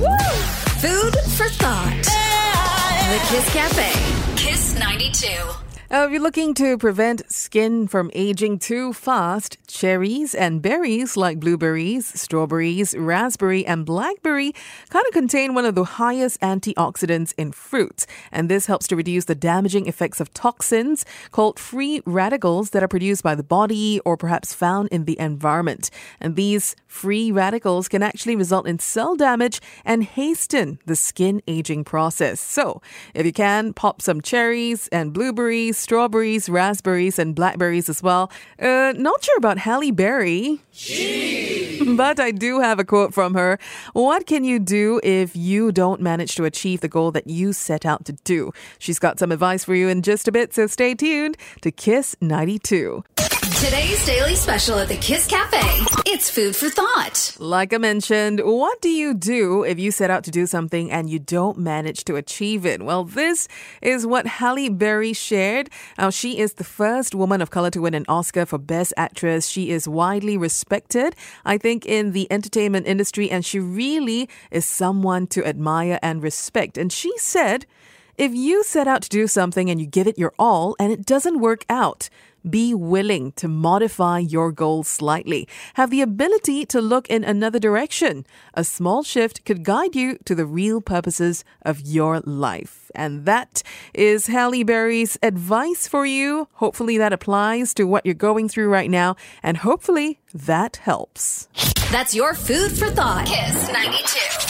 Food for thought. The Kiss Cafe. Kiss 92. Uh, if you're looking to prevent skin from aging too fast, cherries and berries like blueberries, strawberries, raspberry, and blackberry kind of contain one of the highest antioxidants in fruits. And this helps to reduce the damaging effects of toxins called free radicals that are produced by the body or perhaps found in the environment. And these free radicals can actually result in cell damage and hasten the skin aging process. So, if you can, pop some cherries and blueberries strawberries, raspberries, and blackberries as well. Uh, not sure about Halle Berry. But I do have a quote from her. What can you do if you don't manage to achieve the goal that you set out to do? She's got some advice for you in just a bit, so stay tuned to Kiss 92. Today's daily special at the Kiss Cafe. It's food for thought. Like I mentioned, what do you do if you set out to do something and you don't manage to achieve it? Well, this is what Halle Berry shared. Now, she is the first woman of color to win an Oscar for Best Actress. She is widely respected, I think, in the entertainment industry, and she really is someone to admire and respect. And she said, if you set out to do something and you give it your all and it doesn't work out, be willing to modify your goals slightly. Have the ability to look in another direction. A small shift could guide you to the real purposes of your life. And that is Halle Berry's advice for you. Hopefully that applies to what you're going through right now. And hopefully that helps. That's your food for thought. Kiss 92.